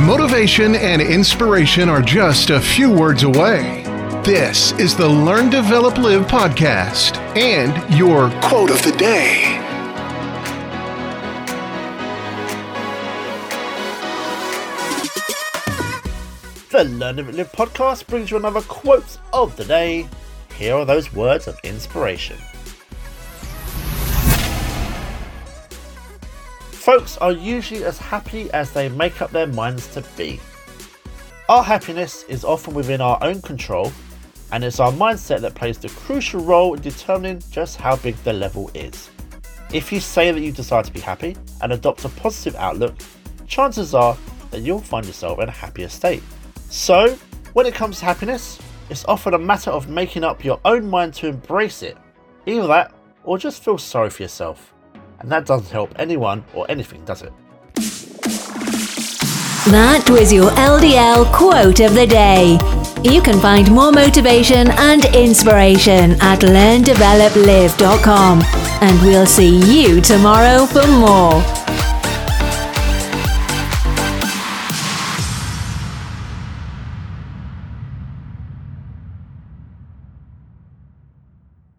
Motivation and inspiration are just a few words away. This is the Learn, Develop, Live podcast and your quote of the day. The Learn, Develop, Live podcast brings you another quote of the day. Here are those words of inspiration. Folks are usually as happy as they make up their minds to be. Our happiness is often within our own control, and it's our mindset that plays the crucial role in determining just how big the level is. If you say that you desire to be happy and adopt a positive outlook, chances are that you'll find yourself in a happier state. So, when it comes to happiness, it's often a matter of making up your own mind to embrace it. Either that, or just feel sorry for yourself and that doesn't help anyone or anything, does it? That was your LDL quote of the day. You can find more motivation and inspiration at learndeveloplive.com. And we'll see you tomorrow for more.